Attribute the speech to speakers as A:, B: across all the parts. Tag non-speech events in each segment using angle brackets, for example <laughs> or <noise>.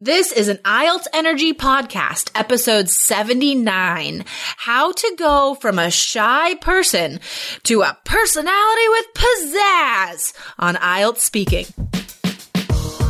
A: This is an IELTS Energy podcast, episode 79. How to go from a shy person to a personality with pizzazz on IELTS speaking.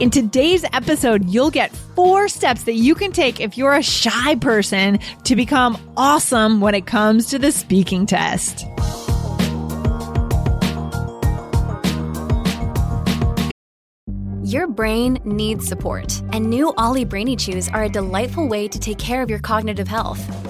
B: In today's episode, you'll get four steps that you can take if you're a shy person to become awesome when it comes to the speaking test.
C: Your brain needs support, and new OLLY Brainy Chews are a delightful way to take care of your cognitive health.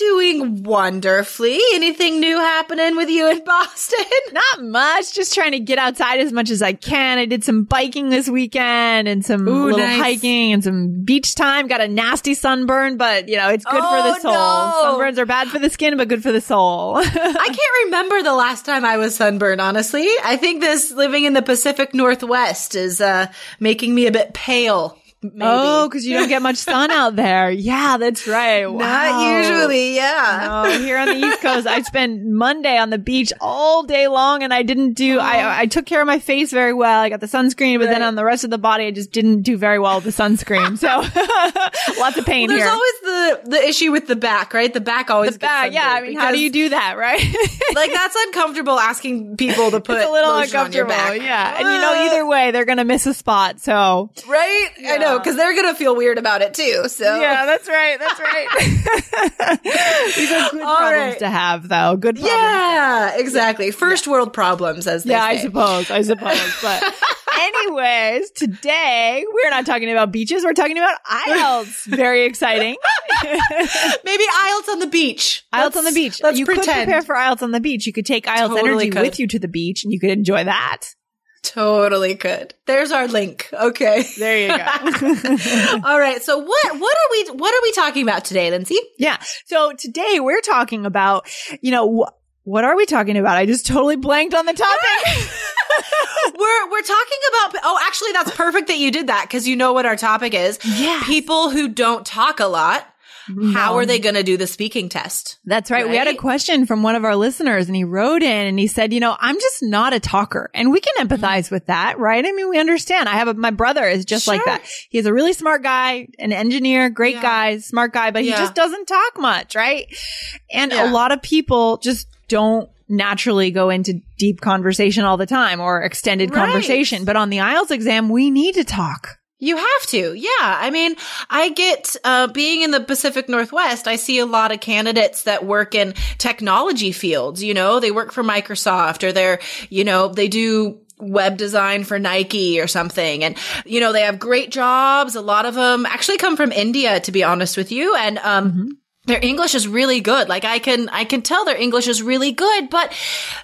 A: doing wonderfully. Anything new happening with you in Boston? <laughs>
B: Not much. Just trying to get outside as much as I can. I did some biking this weekend and some
A: Ooh,
B: little
A: nice.
B: hiking and some beach time. Got a nasty sunburn, but you know, it's good for
A: Oh,
B: the soul.
A: no.
B: Sunburns are bad for the skin, but good for the soul. <laughs>
A: I can't remember the last time I was sunburned, honestly. I think this living in the Pacific Northwest is uh, making me a bit pale. Maybe.
B: Oh, because you don't get much sun out there. Yeah, that's right.
A: Not usually, yeah.
B: No, here on the East Coast, I spent Monday on the beach all day long, and I didn't do. I I took care of my face very well. I got the sunscreen, but then on the rest of the body, I just didn't do very well with the sunscreen. So <laughs> lots of pain
A: Well, there's
B: here.
A: always the the issue with the back, right? The back always
B: the back, yeah. I mean, how do you do that, right? <laughs>
A: like that's uncomfortable asking people to <laughs> put
B: it's a little
A: lotion on your
B: uncomfortable,
A: back.
B: yeah. And you know,
A: Uh,
B: either way, they're gonna miss a spot. So
A: right? I know because they're gonna feel weird about it too. So
B: yeah, that's right. That's <laughs> right. <laughs> These are good
A: All
B: problems
A: right.
B: to have, though. Good problems.
A: Yeah, exactly. First world problems, as they
B: Yeah, I suppose. I suppose. <laughs> But anyways, today we're not talking about beaches. We're talking about IELTS. Very exciting.
A: Maybe IELTS on the beach.
B: IELTS
A: Let's-
B: on the beach.
A: Let's
B: you
A: pretend.
B: could prepare for IELTS on the beach. You could take IELTS
A: Totally
B: energy
A: could.
B: with you to the beach and you could enjoy that.
A: Totally could. There's our link. Okay.
B: There you go. <laughs>
A: All right. So what what are we what are we talking about today, Lindsay?
B: yeah. So today we're talking about, you know, wh- what are we talking about? I just totally blanked on the topic. <laughs>
A: we're we're talking about oh actually that's perfect that you did that because you know what our topic is.
B: Yeah.
A: People who don't talk a lot. How are they going to do the speaking test?
B: That's right. We had a question from one of our listeners and he wrote in and he said, you know, I'm just not a talker and we can mm-hmm. empathize with that, right? I mean, we understand. I have a, my brother is just like
A: Sure.
B: that. He's a really smart guy, an engineer, great
A: Yeah.
B: guy, smart guy, but he
A: Yeah.
B: just doesn't talk much, right? And
A: Yeah.
B: a lot of people just don't naturally go into deep conversation all the time or extended
A: Right.
B: conversation. But on the IELTS exam, we need to talk.
A: You have to. Yeah. I mean, I get, uh, being in the Pacific Northwest, I see a lot of candidates that work in technology fields. You know, they work for Microsoft or they're, you know, they do web design for Nike or something. And, you know, they have great jobs. A lot of them actually come from India, to be honest with you. And, um, their English is really good. Like I can, I can tell their English is really good, but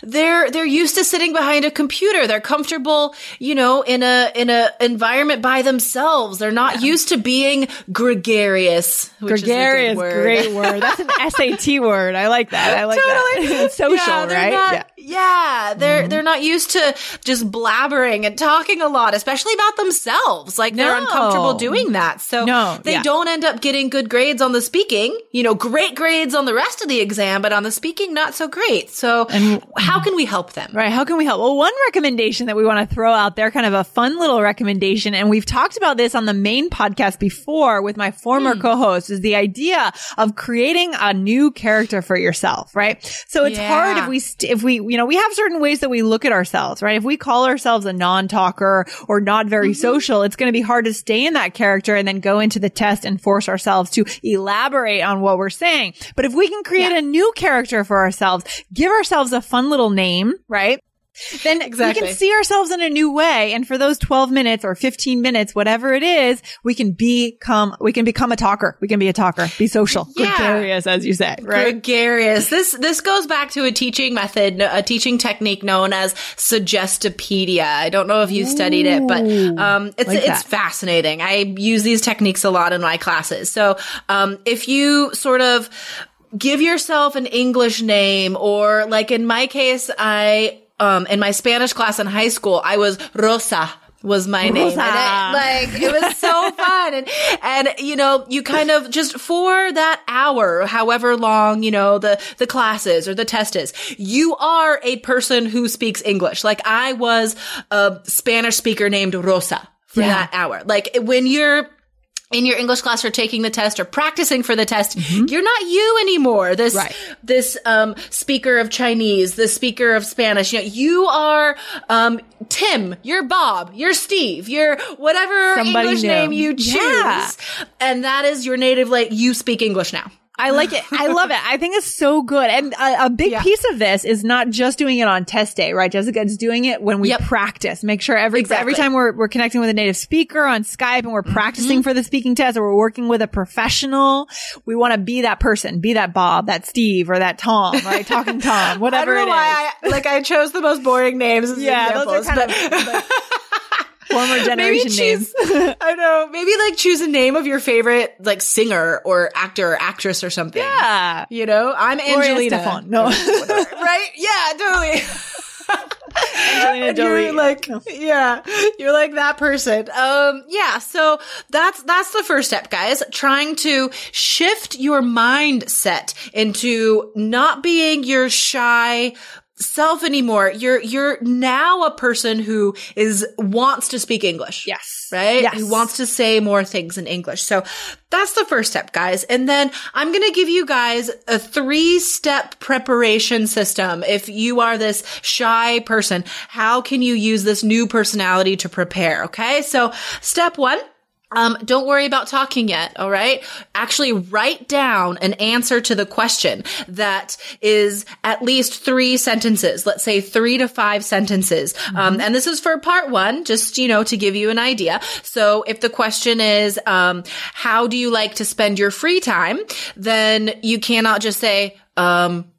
A: they're, they're used to sitting behind a computer. They're comfortable, you know, in a, in a environment by themselves. They're not used to being gregarious. Which
B: Gregarious,
A: is a good word.
B: great word. That's an SAT word. I like that. I like <laughs>
A: Totally.
B: that. <laughs> Social,
A: yeah,
B: right?
A: Not,
B: yeah.
A: Yeah, they're they're not used to just blabbering and talking a lot, especially about themselves. Like they're uncomfortable doing that. So
B: No,
A: they
B: yeah.
A: don't end up getting good grades on the speaking. You know, great grades on the rest of the exam, but on the speaking, not so great. So how can we help them?
B: Right. How can we help? Well, one recommendation that we want to throw out there, kind of a fun little recommendation, and we've talked about this on the main podcast before with my former
A: Hmm.
B: co-host, is the idea of creating a new character for yourself, right? So it's
A: Yeah.
B: hard if we, st- if we, you know, we have certain ways that we look at ourselves, right? If we call ourselves a non-talker or not very
A: Mm-hmm.
B: social, it's going to be hard to stay in that character and then go into the test and force ourselves to elaborate on what we're saying. But if we can create
A: Yeah.
B: a new character for ourselves, give ourselves a fun little name, right? <laughs> Then
A: exactly.
B: we can see ourselves in a new way. And for those 12 minutes or 15 minutes, whatever it is, we can become, we can become a talker. We can be a talker, be social,
A: Yeah.
B: gregarious, as you said, right?
A: Gregarious. This this goes back to a teaching method, a teaching technique known as Suggestopedia. I don't know if you studied it, but um, it's
B: like
A: it's
B: that.
A: fascinating. I use these techniques a lot in my classes. So um, if you sort of give yourself an English name, or like in my case, I um, in my Spanish class in high school, I was Rosa was my name. And I- like it was so <laughs> fun. And, and, you know, you kind of just for that hour, however long, you know, the, the classes or the test is, you are a person who speaks English. Like I was a Spanish speaker named Rosa for
B: Yeah.
A: that hour. Like when you're, in your English class or taking the test or practicing for the test, you're not you anymore. This,
B: Right.
A: this, um, speaker of Chinese, the speaker of Spanish, you know, you are, um, Tim, you're Bob, you're Steve, you're whatever
B: Somebody
A: English
B: new.
A: name you choose.
B: Yeah.
A: And that is your native, like, you speak English now.
B: I like it. I love it. I think it's so good. And a, a big
A: Yeah.
B: piece of this is not just doing it on test day, right? Jessica, it's doing it when we
A: Yep.
B: practice. Make sure every,
A: Exactly.
B: every time we're, we're connecting with a native speaker on Skype and we're
A: Mm-hmm.
B: practicing for the speaking test or we're working with a professional, we want to be that person, be that Bob, that Steve, or that Tom, right? Talking Tom, whatever <laughs>
A: I don't know why I, like, I chose the most boring names as
B: yeah, those are kind
A: but-
B: of like, former
A: Maybe
B: generation
A: choose. <laughs> I know. Maybe like choose a name of your favorite like singer or actor or actress or something.
B: Yeah.
A: You know, I'm
B: Gloria
A: Angelina.
B: Estefan. No. <laughs>
A: right? Yeah, totally. <laughs>
B: Angelina
A: And you're
B: Jolie.
A: like, yeah, you're like that person. Um, yeah. So that's that's the first step, guys. Trying to shift your mindset into not being your shy self anymore. You're you're now a person who is wants to speak English.
B: Yes.
A: Right?
B: Yes.
A: Who wants to say more things in English. So that's the first step, guys. And then I'm going to give you guys a three step preparation system. If you are this shy person, how can you use this new personality to prepare? Okay. So step one. Um, don't worry about talking yet. All right. Actually write down an answer to the question that is at least three sentences. Let's say three to five sentences. Um, and this is for part one, just, you know, to give you an idea. So if the question is, um, how do you like to spend your free time? Then you cannot just say, um,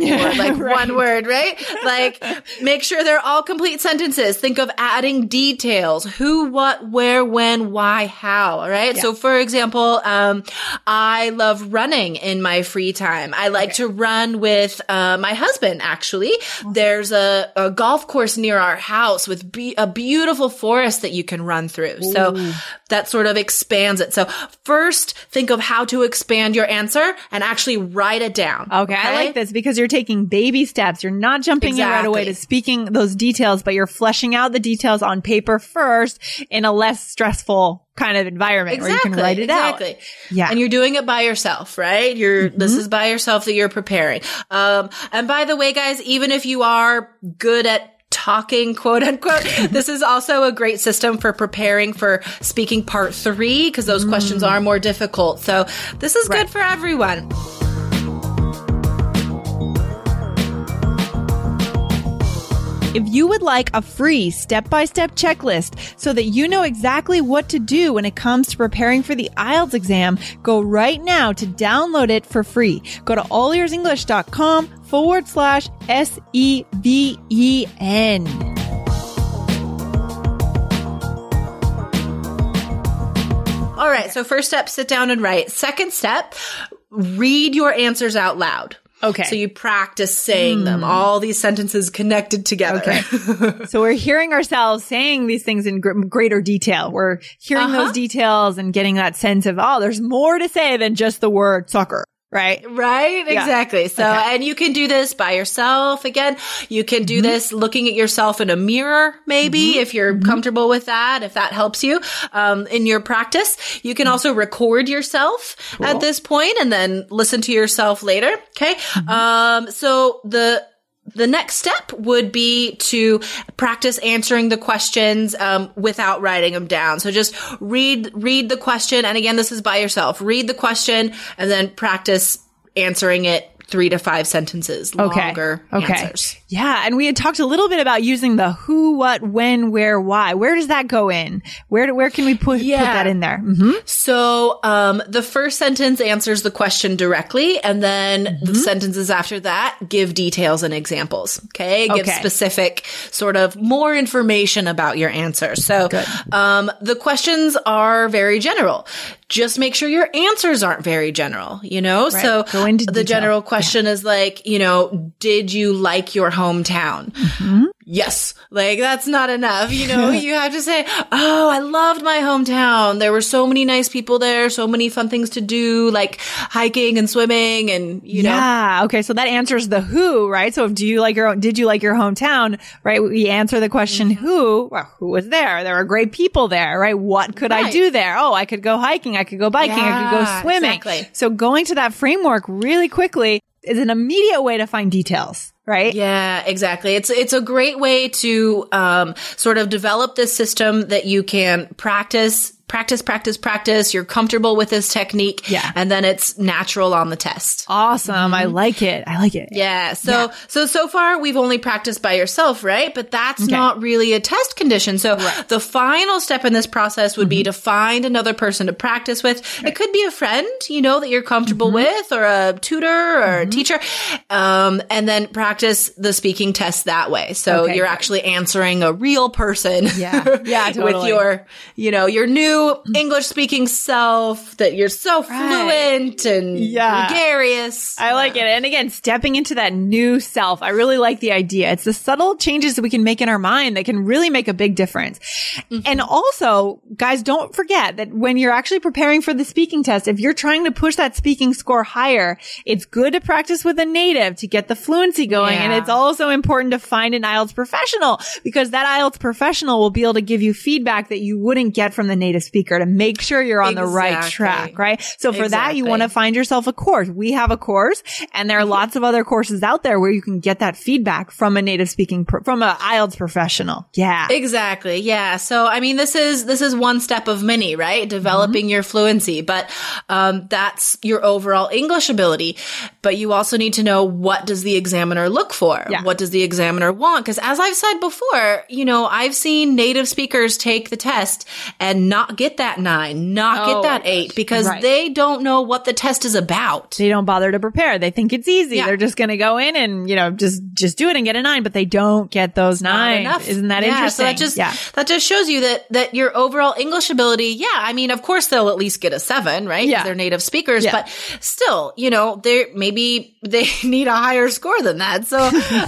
A: soccer. or like <laughs> one word, right? Like make sure they're all complete sentences. Think of adding details. Who, what, where, when, why, how. All right. So for example, um, I love running in my free time. I like to run with, uh, my husband actually. There's a, a golf course near our house with be- a beautiful forest that you can run through. So that sort of expands it. So first think of how to expand your answer and actually write it down.
B: Okay, I like this because you're taking baby steps. You're not jumping in right away to speaking those details, but you're fleshing out the details on paper first in a less stressful kind of environment where you can write it
A: exactly.
B: out. Yeah.
A: And you're doing it by yourself, right? You're, this
B: Mm-hmm.
A: is by yourself that you're preparing. Um, and by the way, guys, even if you are good at talking, quote unquote, <laughs> this is also a great system for preparing for speaking part three, because those questions
B: Mm.
A: are more difficult. So this is good for everyone.
B: If you would like a free step-by-step checklist so that you know exactly what to do when it comes to preparing for the IELTS exam, go right now to download it for free. Go to allearsenglish.com forward slash S-E-V-E-N.
A: All right. So first step, sit down and write. Second step, read your answers out loud.
B: Okay.
A: So you practice saying them, all these sentences connected together.
B: Okay. <laughs> so we're hearing ourselves saying these things in gr- greater detail. We're hearing
A: Uh-huh.
B: those details and getting that sense of, oh, there's more to say than just the word soccer, right?
A: Right?
B: Yeah.
A: Exactly. So,
B: Okay.
A: and you can do this by yourself. Again, you can do mm-hmm. this looking at yourself in a mirror, maybe mm-hmm. if you're mm-hmm. comfortable with that, if that helps you, um, in your practice. You can also record yourself at this point and then listen to yourself later. Okay. Um, so the, the next step would be to practice answering the questions um, without writing them down. So just read read the question, and again, this is by yourself. Read the question and then practice answering it three to five sentences
B: Okay.
A: longer
B: Okay.
A: answers.
B: Yeah. And we had talked a little bit about using the who, what, when, where, why. Where does that go in? Where, do, where can we put, put that in there? hmm
A: So um, the first sentence answers the question directly, and then
B: Mm-hmm.
A: the sentences after that give details and examples. Okay, give
B: Okay.
A: specific sort of more information about your answer. So um, the questions are very general. Just make sure your answers aren't very general. You know, so
B: Go into
A: the
B: detail.
A: general question is like, you know, did you like your hometown?
B: Mm-hmm.
A: Yes. Like that's not enough. You know, <laughs> you have to say, Oh, I loved my hometown. There were so many nice people there, so many fun things to do, like hiking and swimming and, you know,
B: yeah. Okay. So that answers the who, right? So if do you like your, own, did you like your hometown? Right. We answer the question
A: Mm-hmm.
B: who, well, who was there? There were great people there, right? What could I do there? Oh, I could go hiking. I could go biking. I could go swimming.
A: exactly.
B: So going to that framework really quickly is an immediate way to find details, right?
A: Yeah, exactly. It's it's a great way to um, sort of develop this system that you can practice, practice, practice, practice. You're comfortable with this technique,
B: Yeah.
A: and then it's natural on the test.
B: Awesome. I like it. I like it.
A: Mm-hmm. Yeah. So so so far we've only practiced by yourself, right? But that's not really a test condition. So the final step in this process would be to find another person to practice with. It could be a friend, you know, that you're comfortable with, or a tutor or a teacher, um, and then practice the speaking test that way. So
B: Okay,
A: you're actually answering a real person.
B: Yeah. Yeah, <laughs>
A: with your, you know, your new English speaking self that you're so fluent and
B: Yeah.
A: gregarious.
B: I like it. And again, stepping into that new self. I really like the idea. It's the subtle changes that we can make in our mind that can really make a big difference. Mm-hmm. And also, guys, don't forget that when you're actually preparing for the speaking test, if you're trying to push that speaking score higher, it's good to practice with a native to get the fluency going. And it's also important to find an IELTS professional because that IELTS professional will be able to give you feedback that you wouldn't get from the native speaker to make sure you're on the right track, right? So for that, you want to find yourself a course. We have a course and there are lots of other courses out there where you can get that feedback from a native speaking, pro- from a IELTS professional. Yeah.
A: Exactly. Yeah. So, I mean, this is, this is one step of many, right? Developing
B: Mm-hmm.
A: your fluency, but, um, that's your overall English ability. But you also need to know what does the examiner look for?
B: Yeah.
A: What does the examiner want? Cause as I've said before, you know, I've seen native speakers take the test and not get that nine, not
B: Oh
A: get that eight because
B: Right.
A: they don't know what the test is about.
B: They don't bother to prepare. They think it's easy.
A: Yeah.
B: They're just going to go in and, you know, just, just do it and get a nine, but they don't get those
A: nine.
B: Isn't that
A: Yeah,
B: interesting?
A: So that just
B: yeah.
A: that just shows you that that your overall English ability. Yeah, I mean, of course they'll at least get a seven, right?
B: Yeah.
A: they're native speakers,
B: Yeah.
A: but still, you know, they maybe they <laughs> need a higher score than that. So,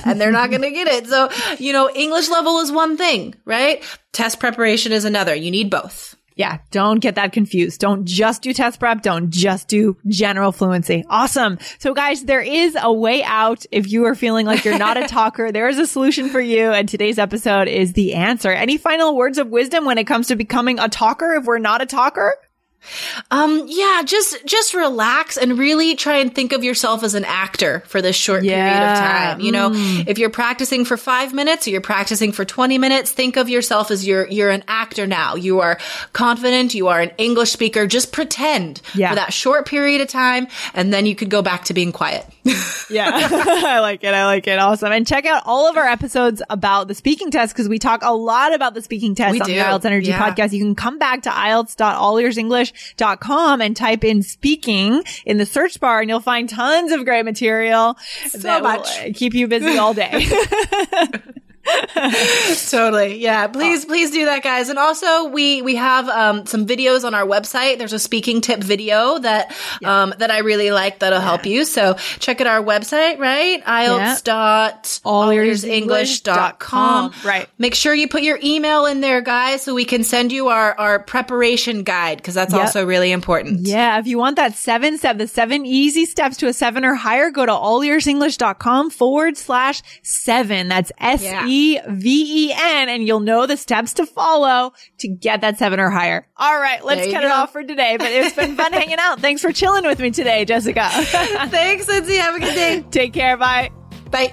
A: and they're not going to get it. So, you know, English level is one thing, right? Test preparation is another. You need both.
B: Yeah, don't get that confused. Don't just do test prep. Don't just do general fluency. Awesome. So guys, there is a way out if you are feeling like you're not a <laughs> talker. There is a solution for you. And today's episode is the answer. Any final words of wisdom when it comes to becoming a talker if we're not a talker?
A: Um, yeah, just just relax and really try and think of yourself as an actor for this short period of time. You know, if you're practicing for five minutes or you're practicing for 20 minutes, think of yourself as you're you're an actor now. You are confident, you are an English speaker. Just pretend
B: Yeah.
A: for that short period of time, and then you could go back to being quiet.
B: Yeah. <laughs> I like it. I like it. Awesome. And check out all of our episodes about the speaking test because we talk a lot about the speaking test
A: We
B: on
A: do.
B: the IELTS Energy
A: Yeah.
B: podcast. You can come back to IELTS.allearsenglish.com and type in speaking in the search bar and you'll find tons of great material. that will,
A: much.
B: uh, keep you busy all day. <laughs> <laughs> <laughs>
A: totally. Yeah. Please, please do that, guys. And also we, we have, um, some videos on our website. There's a speaking tip video that, um, that I really like that'll help you. So check out our website, right? IELTS dot allearsenglish.com.
B: Right.
A: Make sure you put your email in there, guys, so we can send you our, our preparation guide. Cause that's
B: Yep.
A: also really important.
B: Yeah, if you want that seven step, the seven easy steps to a seven or higher, go to allearsenglish.com forward slash seven. That's S E V E N and you'll know the steps to follow to get that seven or higher. All right, let's cut it off for today, but it's been fun <laughs> hanging out. Thanks for chilling with me today, Jessica. <laughs>
A: Thanks, Lindsay. Have a good day.
B: Take care. Bye.
A: Bye.